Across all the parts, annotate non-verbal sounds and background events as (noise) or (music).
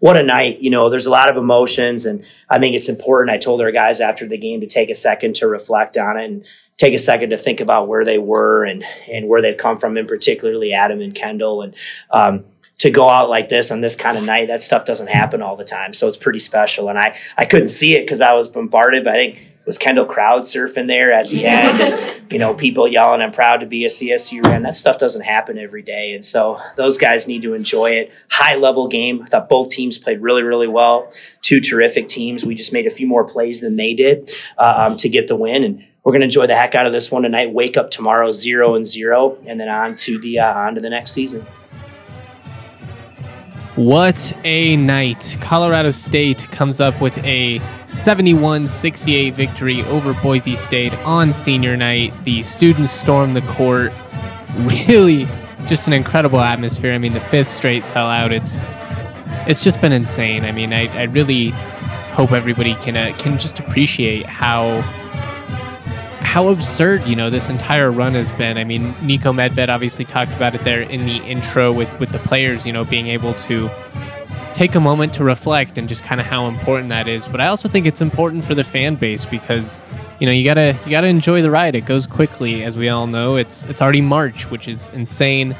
what a night. You know, there's a lot of emotions, and I think it's important. I told our guys after the game to take a second to reflect on it and take a second to think about where they were and and where they've come from, and particularly Adam and Kendall. And um, to go out like this on this kind of night, that stuff doesn't happen all the time. So it's pretty special. And I, I couldn't see it because I was bombarded, but I think was Kendall crowd surfing there at the end and, you know, people yelling, I'm proud to be a CSU man. That stuff doesn't happen every day. And so those guys need to enjoy it. High level game. I thought both teams played really, really well. Two terrific teams. We just made a few more plays than they did uh, um, to get the win. And we're going to enjoy the heck out of this one tonight. Wake up tomorrow zero and zero, and then on to the uh, on to the next season. What a night. Colorado State comes up with a 71 68 victory over Boise State on senior night. The students storm the court. Really, just an incredible atmosphere. I mean, the fifth straight sellout. It's it's just been insane. I mean, I, I really hope everybody can uh, can just appreciate how how absurd, you know, this entire run has been. I mean, Niko Medved obviously talked about it there in the intro with, with the players, you know, being able to take a moment to reflect and just kind of how important that is. But I also think it's important for the fan base because, you know, you gotta you gotta enjoy the ride. It goes quickly, as we all know. It's it's already March, which is insane.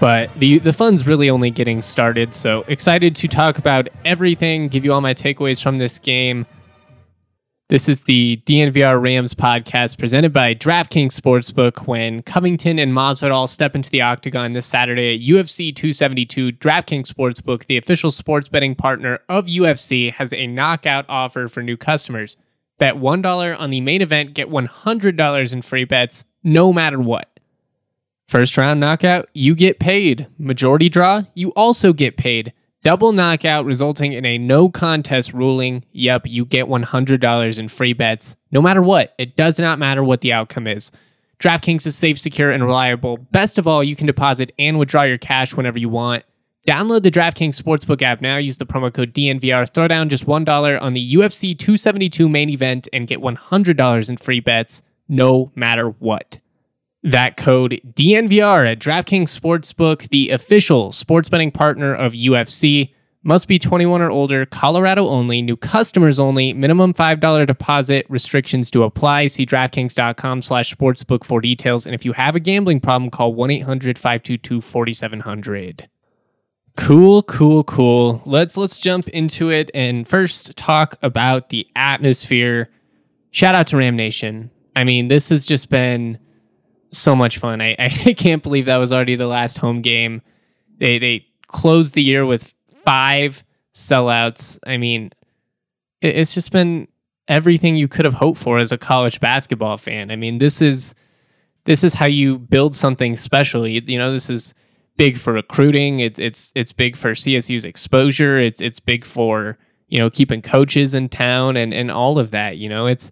But the the fun's really only getting started. So excited to talk about everything, give you all my takeaways from this game. This is the DNVR Rams podcast presented by DraftKings Sportsbook. When Covington and Masvidal step into the octagon this Saturday at UFC 272, DraftKings Sportsbook, the official sports betting partner of UFC, has a knockout offer for new customers. Bet $1 on the main event, get $100 in free bets, no matter what. First round knockout, you get paid. Majority draw, you also get paid. Double knockout resulting in a no contest ruling. Yep, you get $100 in free bets. No matter what, it does not matter what the outcome is. DraftKings is safe, secure, and reliable. Best of all, you can deposit and withdraw your cash whenever you want. Download the DraftKings Sportsbook app now. Use the promo code DNVR. Throw down just $1 on the UFC 272 main event and get $100 in free bets no matter what that code DNVR at DraftKings Sportsbook, the official sports betting partner of UFC. Must be 21 or older, Colorado only, new customers only, minimum $5 deposit, restrictions to apply. See DraftKings.com slash sportsbook for details. And if you have a gambling problem, call 1-800-522-4700. Cool, cool, cool. Let's let's jump into it and first talk about the atmosphere. Shout out to Ram Nation. I mean, this has just been so much fun. I, (laughs) I can't believe that was already the last home game. They they closed the year with five sellouts. I mean, it, it's just been everything you could have hoped for as a college basketball fan. I mean, this is this is how you build something special. You, you know, this is big for recruiting. It's it's it's big for CSU's exposure. It's it's big for you know keeping coaches in town and and all of that. You know, it's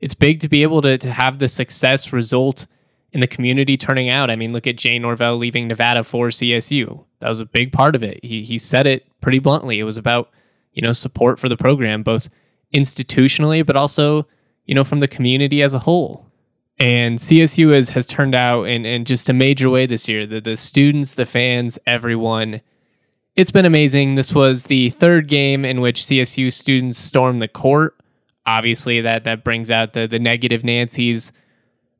it's big to be able to to have the success result in the community turning out. I mean, look at Jay Norvell leaving Nevada for CSU. That was a big part of it. He he said it pretty bluntly. It was about, you know, support for the program both institutionally but also, you know, from the community as a whole. And CSU has, has turned out in, in just a major way this year. The the students, the fans, everyone. It's been amazing. This was the third game in which CSU students stormed the court. Obviously, that that brings out the the negative Nancy's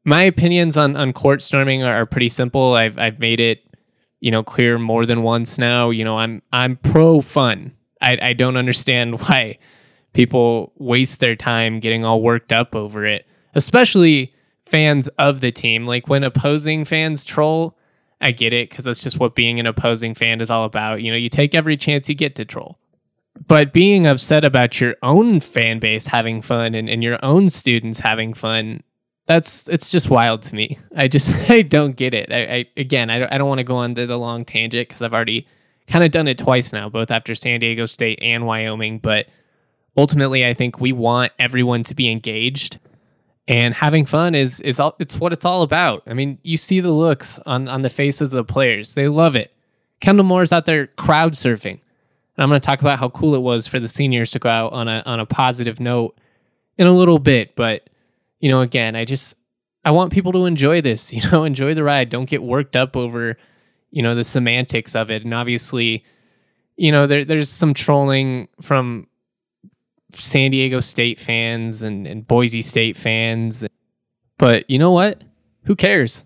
my opinions on, on court storming are, are pretty simple. I've I've made it, you know, clear more than once now. You know, I'm I'm pro fun. I, I don't understand (laughs) why people waste their time getting all worked up over it, especially fans of the team. Like when opposing fans troll, I get it because that's just what being an opposing fan is all about. You know, you take every chance you get to troll. But being upset about your own fan base having fun and, and your own students having fun, that's it's just wild to me. I just (laughs) I don't get it. I, I again I don't, I don't want to go on the, long tangent because I've already kind of done it twice now, both after San Diego State and Wyoming. But ultimately, I think we want everyone to be engaged, and having fun is is all, it's what it's all about. I mean, you see the looks on on the faces of the players; they love it. Kendall Moore's out there crowd surfing, and I'm going to talk about how cool it was for the seniors to go out on a on a positive note in a little bit, but you know, again, I just I want people to enjoy this, (laughs) you know, enjoy the ride. Don't get worked up over, you know, the semantics of it. And obviously, you know, there, there's some trolling from San Diego State fans and, and Boise State fans. But you know what? Who cares?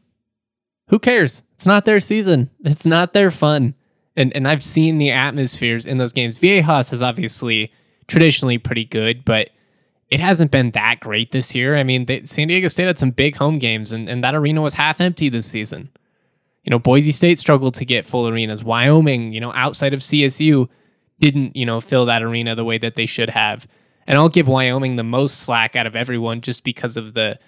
Who cares? It's not their season. It's not their fun. And and I've seen the atmospheres in those games. Viejas is obviously traditionally pretty good, but it hasn't been that great this year. I mean, they, San Diego State had some big home games, and, and that arena was half empty this season. You know, Boise State struggled to get full arenas. Wyoming, you know, outside of CSU, didn't, you know, fill that arena the way that they should have. And I'll give Wyoming the most slack out of everyone just because of the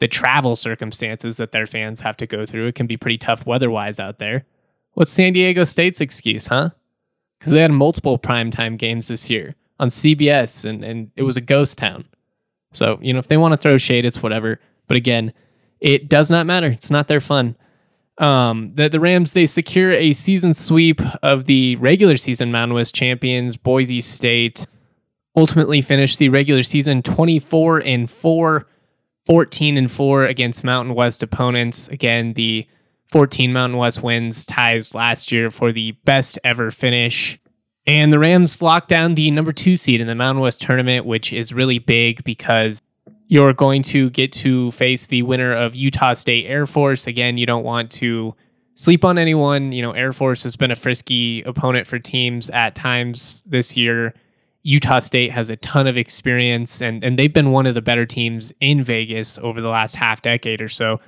the travel circumstances that their fans have to go through. It can be pretty tough weather-wise out there. What's San Diego State's excuse, huh? Because they had multiple primetime games this year on CBS and, and it was a ghost town. So, you know, if they want to throw shade, it's whatever. But again, it does not matter. It's not their fun. Um, the, the Rams, they secure a season sweep of the regular season Mountain West champions, Boise State. Ultimately finished the regular season 24 and 4, 14 and 4 against Mountain West opponents. Again, the 14 Mountain West wins ties last year for the best ever finish. And the Rams locked down the number two seed in the Mountain West tournament, which is really big because you're going to get to face the winner of Utah State Air Force. Again, you don't want to sleep on anyone. You know, Air Force has been a frisky opponent for teams at times this year. Utah State has a ton of experience and, and they've been one of the better teams in Vegas over the last half decade or so.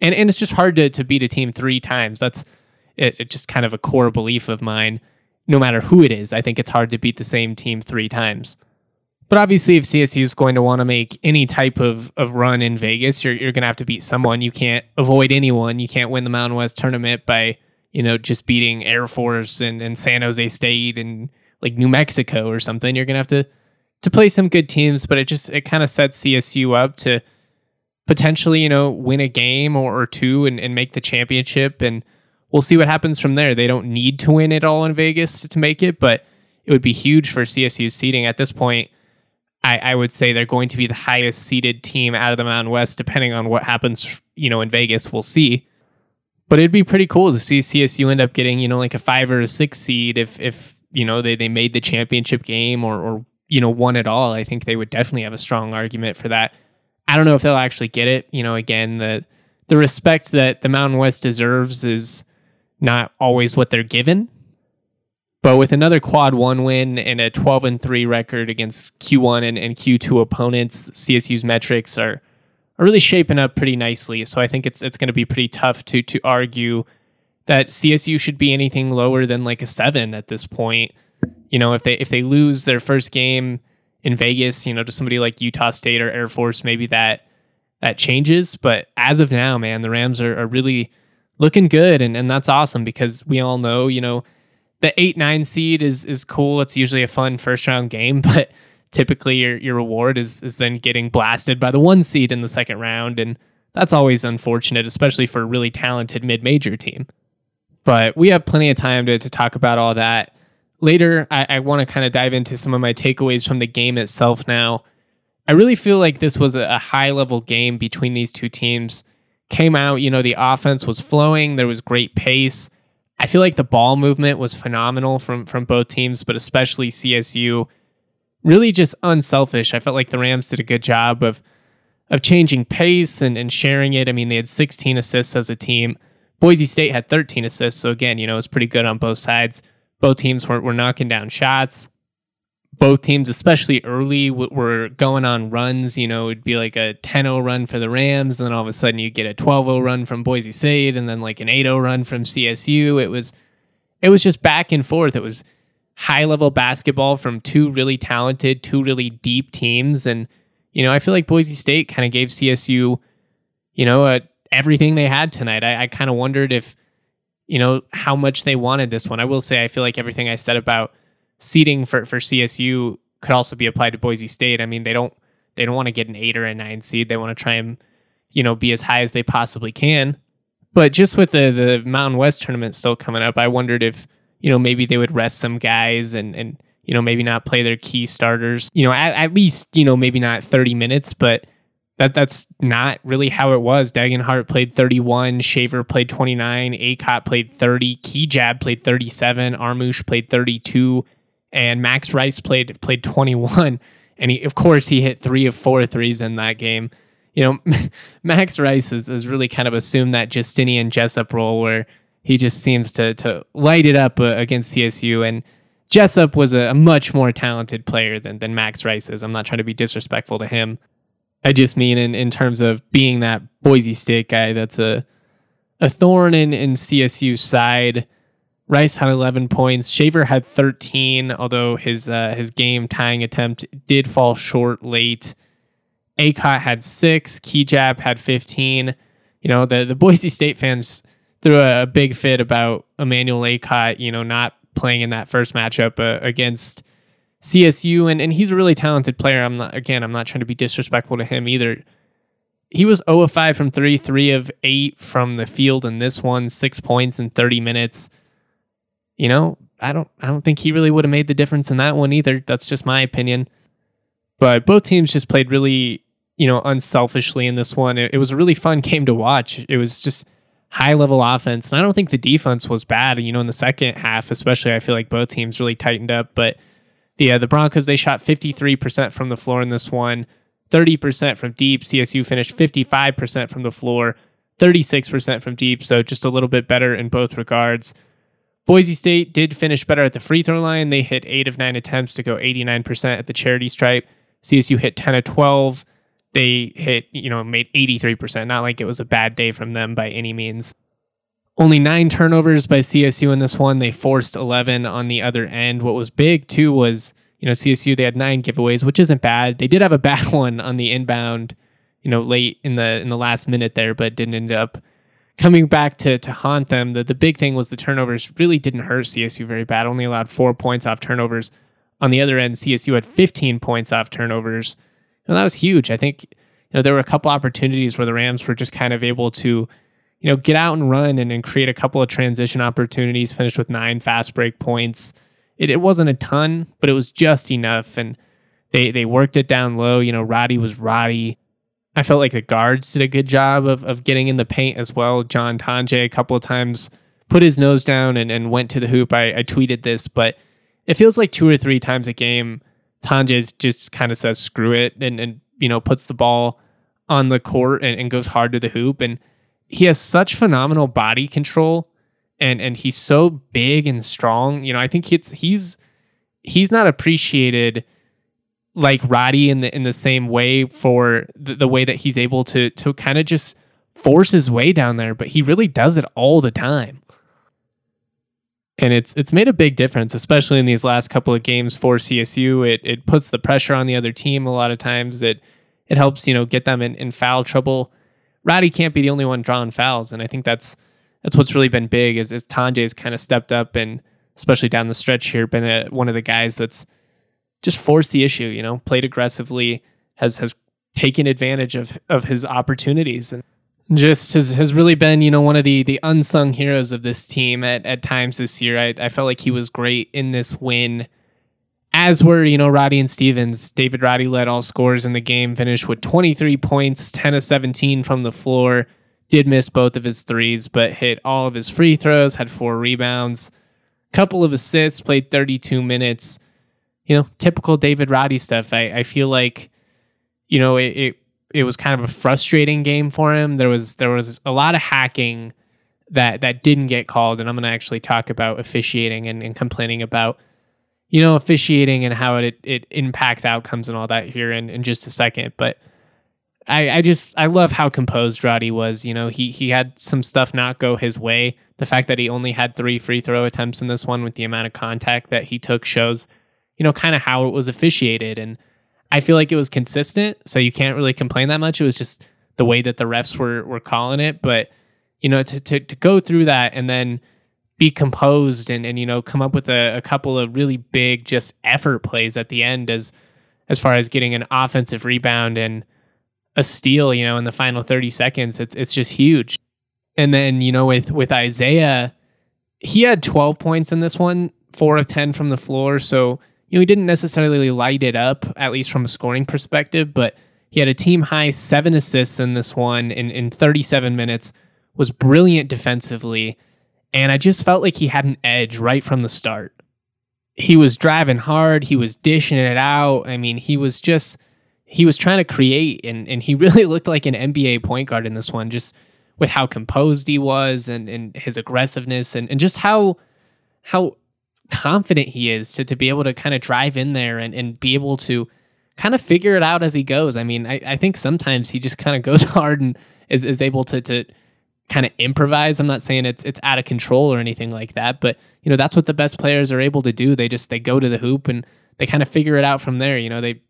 And and it's just hard to, to beat a team three times. That's it, it just kind of a core belief of mine. No matter who it is, I think it's hard to beat the same team three times. But obviously, if CSU is going to want to make any type of, of run in Vegas, you're, you're going to have to beat someone. You can't avoid anyone. You can't win the Mountain West tournament by, you know, just beating Air Force and, and San Jose State and like New Mexico or something. You're going to have to to play some good teams, but it just it kind of sets CSU up to potentially, you know, win a game or, or two and, and make the championship. And we'll see what happens from there. They don't need to win it all in Vegas to, make it, but it would be huge for CSU's seeding at this point I, I would say they're going to be the highest seeded team out of the Mountain West, depending on what happens, you know, in Vegas. We'll see. But it'd be pretty cool to see CSU end up getting, you know, like a five or a six seed if if you know they, they made the championship game or or you know won it all. I think they would definitely have a strong argument for that. I don't know if they'll actually get it. You know, again, the the respect that the Mountain West deserves is not always what they're given. But with another quad one win and a 12 and 3 record against Q1 and, and Q2 opponents, CSU's metrics are are really shaping up pretty nicely. So I think it's it's going to be pretty tough to to argue that CSU should be anything lower than like a 7 at this point. You know, if they if they lose their first game in Vegas, you know, to somebody like Utah State or Air Force, maybe that that changes. But as of now, man, the Rams are, are really looking good and, and that's awesome because we all know, you know, the eight nine seed is is cool. It's usually a fun first round game, (laughs) but typically your your reward is is then getting blasted by the one seed in the second round, and that's always unfortunate, especially for a really talented mid major team. But we have plenty of time to, to talk about all that later. I, I want to kind of dive into some of my takeaways from the game itself now. I really feel like this was a high level game between these two teams. Came out, you know, the offense was flowing, there was great pace I feel like the ball movement was phenomenal from from both teams, but especially CSU. Really just unselfish. I felt like the Rams did a good job of of changing pace and, and sharing it. I mean, they had 16 assists as a team. Boise State had 13 assists. So again, you know, it was pretty good on both sides. Both teams were, were knocking down shots both teams, especially early, were going on runs. You know, it'd be like a 10 0 run for the Rams, and then all of a sudden you get a 12 0 run from Boise State, and then like an 8 0 run from CSU. It was, it was just back and forth. It was high level basketball from two really talented, two really deep teams. And, you know, I feel like Boise State kind of gave CSU, you know, everything they had tonight. I, I kind of wondered if, you know, how much they wanted this one. I will say, I feel like everything I said about seating for for CSU could also be applied to Boise State. I mean, they don't they don't want to get an eight or a nine seed. They want to try and you know be as high as they possibly can. But just with the the Mountain West tournament still coming up, I wondered if you know maybe they would rest some guys and and you know maybe not play their key starters. You know, at, at least you know maybe not thirty minutes, but that that's not really how it was. Degenhart played 31, Shaver played 29, Akot played 30, Kigab played 37, Armus played 32, and Max Rice played played 21. And he, of course, he hit three of four threes in that game. You know, (laughs) Max Rice has, has really kind of assumed that Justinian Jessup role where he just seems to to light it up uh, against CSU. And Jessup was a, a, much more talented player than than Max Rice is. I'm not trying to be disrespectful to him. I just mean in, in terms of being that Boise State guy that's a a thorn in, in CSU's side. Rice had 11 points. Shaver had 13, although his uh, his game tying attempt did fall short late. Akot had six. Kigab had 15. You know, the, the Boise State fans threw a, big fit about Emmanuel Akot, you know, not playing in that first matchup uh, against CSU, and, and he's a really talented player. I'm not again, I'm not trying to be disrespectful to him either. He was 0 of 5 from three, three of eight from the field in this one, six points in 30 minutes. You know, I don't I don't think he really would have made the difference in that one either. That's just my opinion. But both teams just played really, you know, unselfishly in this one. It, it was a really fun game to watch. It was just high level offense. And I don't think the defense was bad. You know, in the second half, especially, I feel like both teams really tightened up. But uh, the Broncos they shot 53% from the floor in this one, 30% from deep. CSU finished 55% from the floor, 36% from deep, so just a little bit better in both regards. Boise State did finish better at the free throw line. They hit 8 of 9 attempts to go 89% at the charity stripe. CSU hit 10 of 12. They hit, you know, made 83%. Not like it was a bad day from them by any means. Only nine turnovers by CSU in this one. They forced 11 on the other end. What was big, too, was, you know, CSU, they had nine giveaways, which isn't bad. They did have a bad (laughs) one on the inbound, you know, late in the in the last minute there, but didn't end up coming back to to haunt them. The, the big thing was the turnovers really didn't hurt CSU very bad. Only allowed four points off turnovers. On the other end, CSU had 15 points off turnovers. And that was huge. I think, you know, there were a couple opportunities where the Rams were just kind of able to you know, get out and run and, and create a couple of transition opportunities, finished with nine fast break points. It, it wasn't a ton, but it was just enough. And they, they worked it down low. You know, Roddy was Roddy. I felt like the guards did a good job of, of getting in the paint as well. John Tonje a couple of times put his nose down and, and went to the hoop. I, I tweeted this, but it feels like two or three times a game, Tonje just kind of says screw it and, and you know puts the ball on the court and, and goes hard to the hoop. And he has such phenomenal body control and and he's so big and strong. You know, I think it's he's he's not appreciated like Roddy in the in the same way for the, the way that he's able to to kind of just force his way down there, but he really does it all the time. And it's it's made a big difference, especially in these last couple of games for CSU. It it puts the pressure on the other team a lot of times. It it helps, you know, get them in, in foul trouble. Roddy can't be the only one drawing fouls, and I think that's that's what's really been big is is Tonje's kind of stepped up and especially down the stretch here been a, one of the guys that's just forced the issue. You know, played aggressively, has has taken advantage of of his opportunities and just has, has really been you know one of the the unsung heroes of this team at, at times this year I, I felt like he was great in this win as were, you know, Roddy and Stevens. David Roddy led all scores in the game, finished with 23 points, 10 of 17 from the floor. Did miss both of his threes, but hit all of his free throws, had four rebounds, couple of assists, played 32 minutes. You know, typical David Roddy stuff. I, I feel like, you know, it, it it was kind of a frustrating game for him. There was there was a lot of hacking that that didn't get called, and I'm to actually talk about officiating and, and complaining about you know, officiating and how it it impacts outcomes and all that here in, in just a second. But I, I just I love how composed Roddy was. You know, he he had some stuff not go his way. The fact that he only had three free throw attempts in this one with the amount of contact that he took shows, you know, kind of how it was officiated. And I feel like it was consistent, so you can't really complain that much. It was just the way that the refs were were calling it. But you know, to to, to go through that and then be composed and, and you know come up with a, a couple of really big just effort plays at the end as as far as getting an offensive rebound and a steal you know in the final 30 seconds it's it's just huge and then you know with with Isaiah he had 12 points in this one 4 of 10 from the floor so you know he didn't necessarily light it up at least from a scoring perspective but He had a team high seven assists in this one in, in 37 minutes, was brilliant defensively, and I just felt like he had an edge right from the start. He was driving hard, he was dishing it out. I mean, he was just he was trying to create and and he (laughs) really looked like an NBA point guard in this one, just with how composed he was and, and his aggressiveness and, and just how how confident he is to, to be able to kind of drive in there and, and be able to kind of figure it out as he goes. I mean, I, I think sometimes he just kind of goes (laughs) hard and is, is able to to kind of improvise. I'm not saying it's it's out of control or anything like that, but you know, that's what the best players are able to do. They just they go to the hoop and they kind of figure it out from there. You know, they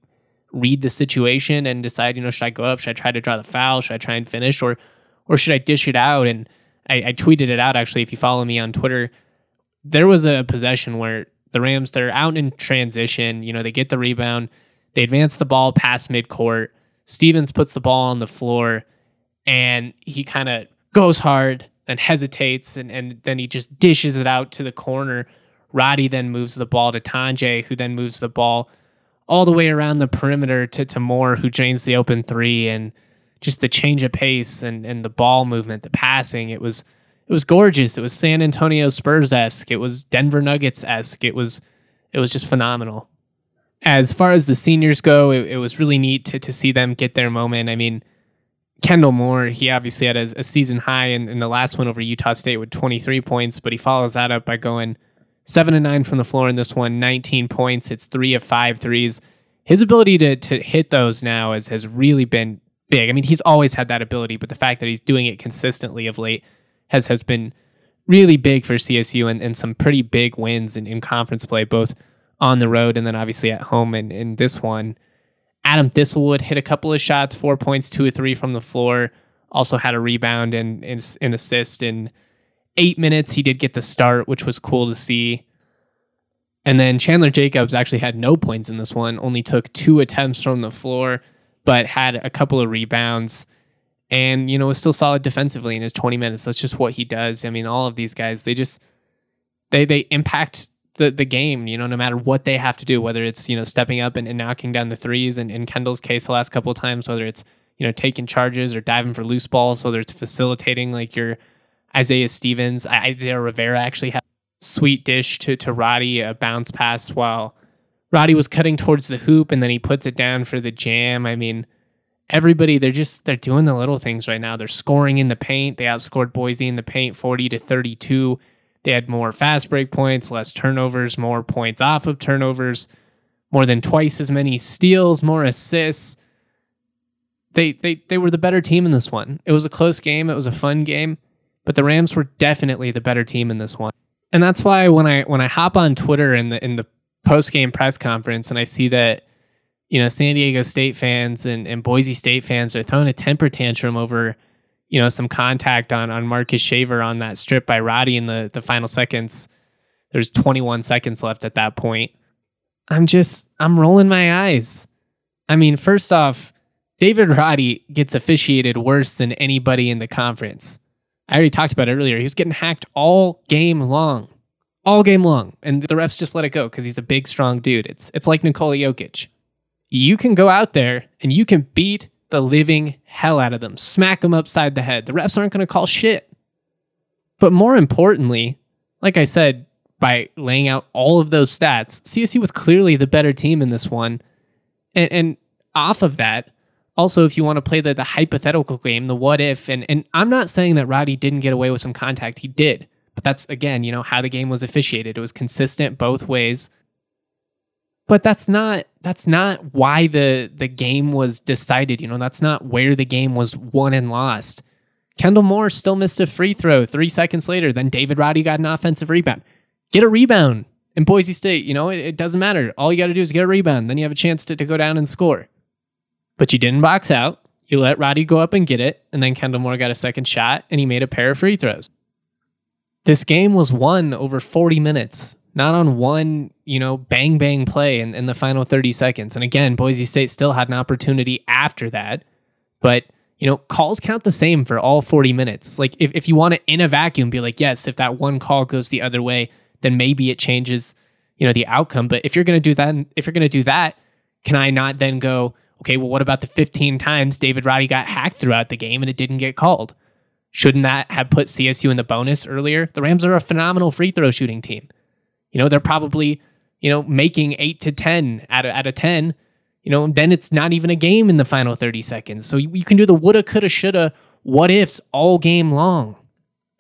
read the situation and decide, you know, should I go up? Should I try to draw the foul? Should I try and finish? Or or should I dish it out? And I, I tweeted it out actually. If you follow me on Twitter, there was a possession where the Rams they're out in transition. You know, they get the rebound, they advance the ball past midcourt. Stevens puts the ball on the floor, and he kind of goes hard and hesitates, and, and then he just dishes it out to the corner. Roddy then moves the ball to Tonje, who then moves the ball all the way around the perimeter to, to Moore, who drains the open three, and just the change of pace and, and the ball movement, the passing. It was it was gorgeous. It was San Antonio Spurs esque. It was Denver Nuggets esque. It was it was just phenomenal. As far as the seniors go, it, it, was really neat to to see them get their moment. I mean, Kendall Moore, he obviously had a, a season high in, in the last one over Utah State with 23 points, but he follows that up by going seven and nine from the floor in this one, 19 points. It's three of five threes. His ability to to hit those now has has really been big. I mean, he's always had that ability, but the fact that he's doing it consistently of late has has been really big for CSU and, and some pretty big wins in, in conference play, both on the road and then obviously at home and in this one. Adam Thistlewood hit a couple of shots, four points, two or three from the floor. Also had a rebound and, and an assist in eight minutes. He did get the start, which was cool to see. And then Chandler Jacobs actually had no points in this one, only took two attempts from the floor, but had a couple of rebounds and you know was still solid defensively in his 20 minutes. That's just what he does. I mean, all of these guys, they just they they impact the the game. You know, no matter what they have to do, whether it's you know stepping up and, and knocking down the threes, and in Kendall's case, the last couple of times, whether it's you know taking charges or diving for loose balls, whether it's facilitating like your Isaiah Stevens, Isaiah Rivera actually had sweet dish to to Roddy, a bounce pass while Roddy was cutting towards the hoop, and then he puts it down for the jam. I mean everybody they're just they're doing the little things right now. They're scoring in the paint. They outscored Boise in the paint 40 to 32. They had more fast break points, less turnovers, more points off of turnovers, more than twice as many steals, more assists. They they they were the better team in this one. It was a close game, it was a fun game, but the Rams were definitely the better team in this one. And that's why when I when I hop on Twitter in the in the post game press conference and I see that you know, San Diego State fans and, and Boise State fans are throwing a temper tantrum over, you know, some contact on on Marcus Shaver on that strip by Roddy in the the final seconds. There's 21 seconds left at that point. I'm just I'm rolling my eyes. I mean, first off, David Roddy gets officiated worse than anybody in the conference. I already talked about it earlier. He was getting hacked all game long. All game long. And the refs just let it go because he's a big, strong dude. It's it's like Nikola Jokic you can go out there and you can beat the living hell out of them, smack them upside the head. The refs aren't going to call shit. But more importantly, like I said, by laying out all of those stats, CSU was clearly the better team in this one. And, and off of that, also, if you want to play the, the hypothetical game, the what if, and, and I'm not saying that Roddy didn't get away with some contact, he did. But that's, again, you know, how the game was officiated. It was consistent both ways but that's not that's not why the the game was decided you know? That's not where the game was won and lost. Kendall moore still missed a free throw three seconds later. Then david roddy got an offensive rebound. Get a rebound in boise state you know? It, it doesn't matter. All you got to do is get a rebound. Then you have a chance to, to go down and score. But you didn't box out. You let roddy go up and get it and then kendall moore got a second shot and he made a pair of free throws. This game was won over 40 minutes not on one, you know, bang bang play in, in the final 30 seconds. And again, Boise State still had an opportunity after that. But, you know, calls count the same for all 40 minutes. Like if, if you want to in a vacuum be like, yes, if that one call goes the other way, then maybe it changes, you know, the outcome. But if you're gonna do that, if you're gonna do that, can I not then go, Okay, well, what about the 15 times David Roddy got hacked throughout the game and it didn't get called? Shouldn't that have put CSU in the bonus earlier? The Rams are a phenomenal free throw shooting team. You know, they're probably, you know, making eight to 10 out of, out of 10. You know, then it's not even a game in the final 30 seconds. So you, you can do the woulda, coulda, shoulda, what ifs all game long.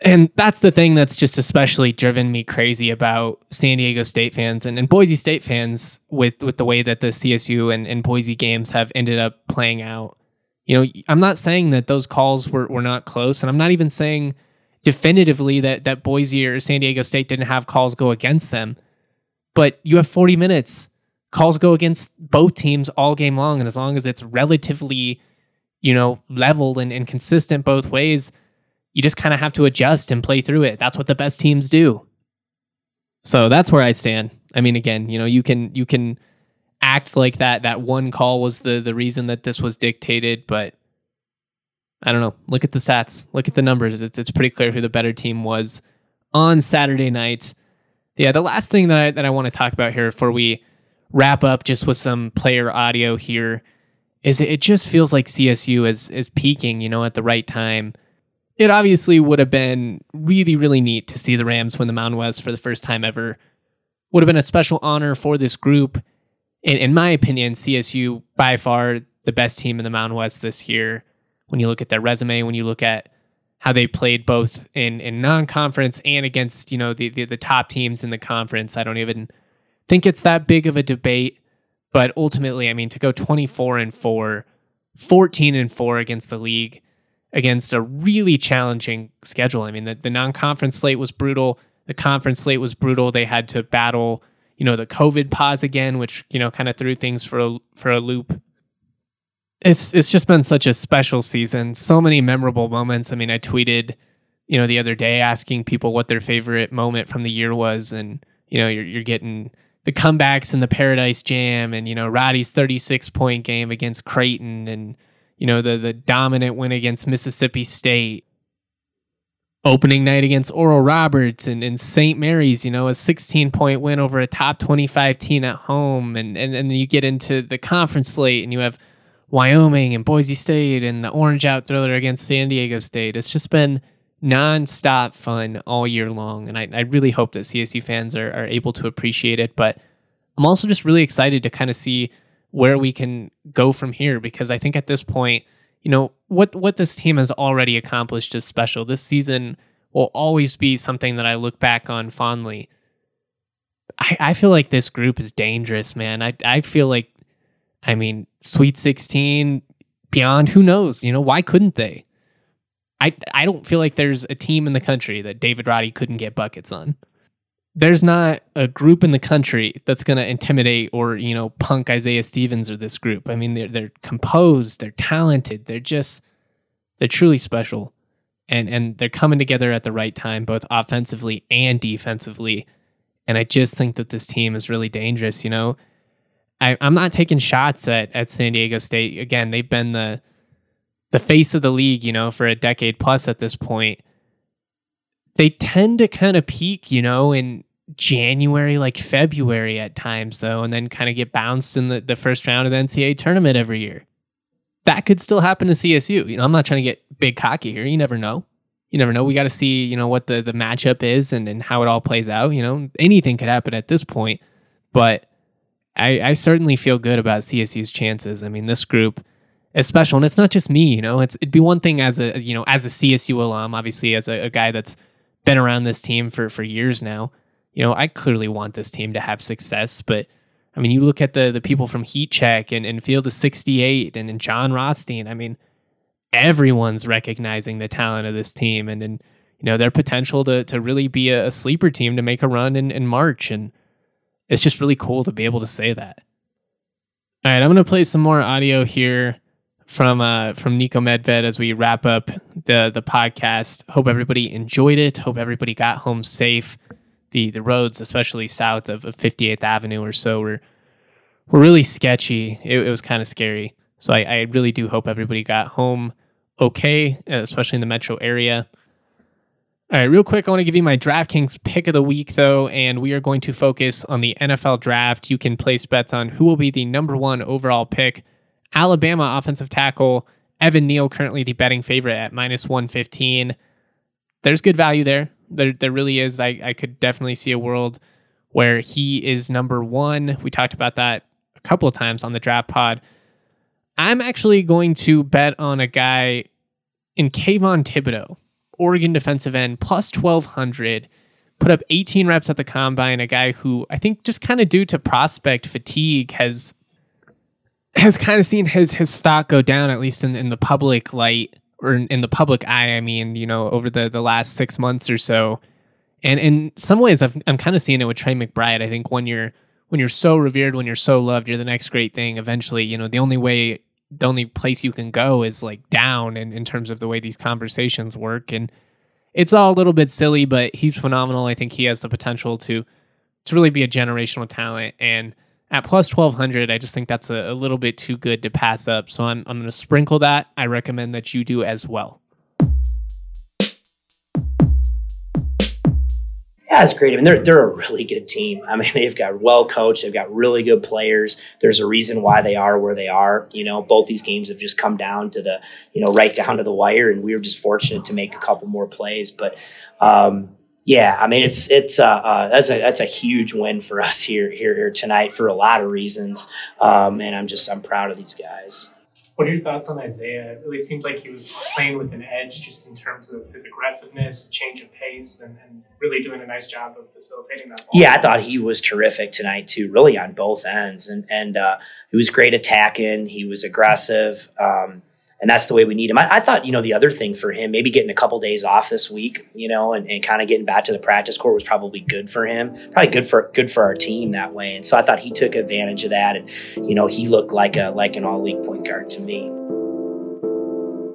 And that's the thing that's just especially driven me crazy about San Diego State fans and, and Boise State fans with, with the way that the CSU and, and Boise games have ended up playing out you know, I'm not saying that those calls were, were not close, and I'm not even saying definitively that that Boise or San Diego State didn't have calls go against them. But you have 40 minutes. Calls go against both teams all game long, and as long as it's relatively, you know, leveled and, and consistent both ways, you just kind of have to adjust and play through it. That's what the best teams do. So that's where I stand. I mean, again, you know, you can you can act like that that one call was the the reason that this was dictated, but I don't know. Look at the stats. Look at the numbers. It's it's pretty clear who the better team was on Saturday night. Yeah, the last thing that I that I want to talk about here before we wrap up just with some player audio here is it, it just feels like CSU is is peaking, you know, at the right time. It obviously would have been really, really neat to see the Rams win the Mountain West for the first time ever. Would have been a special honor for this group in, in my opinion, CSU by far the best team in the Mountain West this year. When you look at their resume, when you look at how they played both in, in non-conference and against you know the, the, the top teams in the conference, I don't even think it's that big of a debate. But ultimately, I mean, to go 24 and four, 14 and four against the league, against a really challenging schedule. I mean, the, the non-conference slate was brutal. The conference slate was brutal. They had to battle you know the COVID pause again, which you know kind of threw things for a, for a loop. It's it's just been such a special season. So many memorable moments. I mean, I tweeted, you know, the other day asking people what their favorite moment from the year was, and you know, you're you're getting the comebacks in the Paradise Jam, and you know, Roddy's 36 point game against Creighton, and you know, the the dominant win against Mississippi State opening night against Oral Roberts and, and St. Mary's, you know, a 16 point win over a top 25 team at home. And, and, and then you get into the conference slate and you have Wyoming and Boise State and the Orange Out thriller against San Diego State. It's just been nonstop fun all year long. And I, I really hope that CSU fans are, are able to appreciate it. But I'm also just really excited to kind of see where we can go from here because I think at this point, you know what what this team has already accomplished is special. This season will always be something that I look back on fondly. I, I feel like this group is dangerous, man. I I feel like, I mean, Sweet Sixteen, beyond. Who knows? You know, why couldn't they? I I don't feel like there's a team in the country that David Roddy couldn't get buckets on there's not a group in the country that's going to intimidate or you know punk Isaiah Stevens or this group. I mean, they're they're composed, they're talented, they're just they're truly special, and and they're coming together at the right time, both offensively and defensively. And I just think that this team is really dangerous. You know, I, I'm not taking shots at at San Diego State. Again, they've been the the face of the league, you know, for a decade plus at this point they tend to kind of peak, you know, in January, like February at times, though, and then kind of get bounced in the, the first round of the NCAA tournament every year. That could still happen to CSU. You know, I'm not trying to get big cocky here. You never know. You never know. We got to see, you know, what the, the matchup is and, and how it all plays out. You know, anything could happen at this point. But I, I certainly feel good about CSU's chances. I mean, this group is special. And it's not just me, you know, it's it'd be one thing as a you know, as a CSU alum, obviously as a, a guy that's been around this team for for years now. You know, I clearly want this team to have success, but I mean, you look at the the people from Heat Check and, and Field of 68 and, and Jon Rothstein. I mean, everyone's recognizing the talent of this team and, and you know, their potential to to really be a, a sleeper team to make a run in, in March. And it's just really cool to be able to say that. All right, I'm gonna play some more audio here from uh, from Niko Medved as we wrap up the the podcast. Hope everybody enjoyed it. Hope everybody got home safe. The the roads, especially south of, of 58th Avenue or so, were were really sketchy. It, it was kind of scary. So I, I really do hope everybody got home okay, especially in the metro area. All right, real quick, I want to give you my DraftKings pick of the week, though, and we are going to focus on the NFL draft. You can place bets on who will be the number one overall pick Alabama offensive tackle Evan Neal, currently the betting favorite at minus 115. There's good value there. There, there really is. I, I could definitely see a world where he is number one. We talked about that a couple of times on the draft pod. I'm actually going to bet on a guy in Kayvon Thibodeaux, Oregon defensive end, plus 1200 put up 18 reps at the combine. A guy who I think just kind of due to prospect fatigue has has kind of seen his his stock go down at least in, in the public light or in, in the public eye. I mean, you know, over the the last six months or so. And in some ways, I've, I'm kind of seeing it with Trey McBride. I think when you're when you're so revered, when you're so loved, you're the next great thing. Eventually, you know, the only way, the only place you can go is like down, in, in terms of the way these conversations work. And it's all a little bit silly, but he's phenomenal. I think he has the potential to to really be a generational talent. And at plus twelve hundred, I just think that's a, a little bit too good to pass up. So I'm I'm to sprinkle that. I recommend that you do as well. Yeah, it's great. I mean, they're they're a really good team. I mean, (laughs) they've got well coached. They've got really good players. There's a reason why they are where they are. You know, both these games have just come down to the you know right down to the wire, and we were just fortunate to make a couple more plays. But um, yeah, I mean, it's it's uh, uh, that's a that's a huge win for us here here here tonight for a lot of reasons. Um, and I'm just I'm proud of these guys. What are your thoughts on Isaiah? It really seemed like he was playing with an edge just in terms of his aggressiveness, change of pace, and, and really doing a nice job of facilitating that. Ball. Yeah, I thought he was terrific tonight too, really on both ends, and and uh, he was great attacking. He was aggressive. Um, and that's the way we need him. I, I, thought, you know, the other thing for him, maybe getting a couple days off this week, you know, and, and kind of getting back to the practice court was probably good for him. Probably good for good for our team that way. And so I thought he took advantage of that, and you know, he looked like a like an all league point guard to me.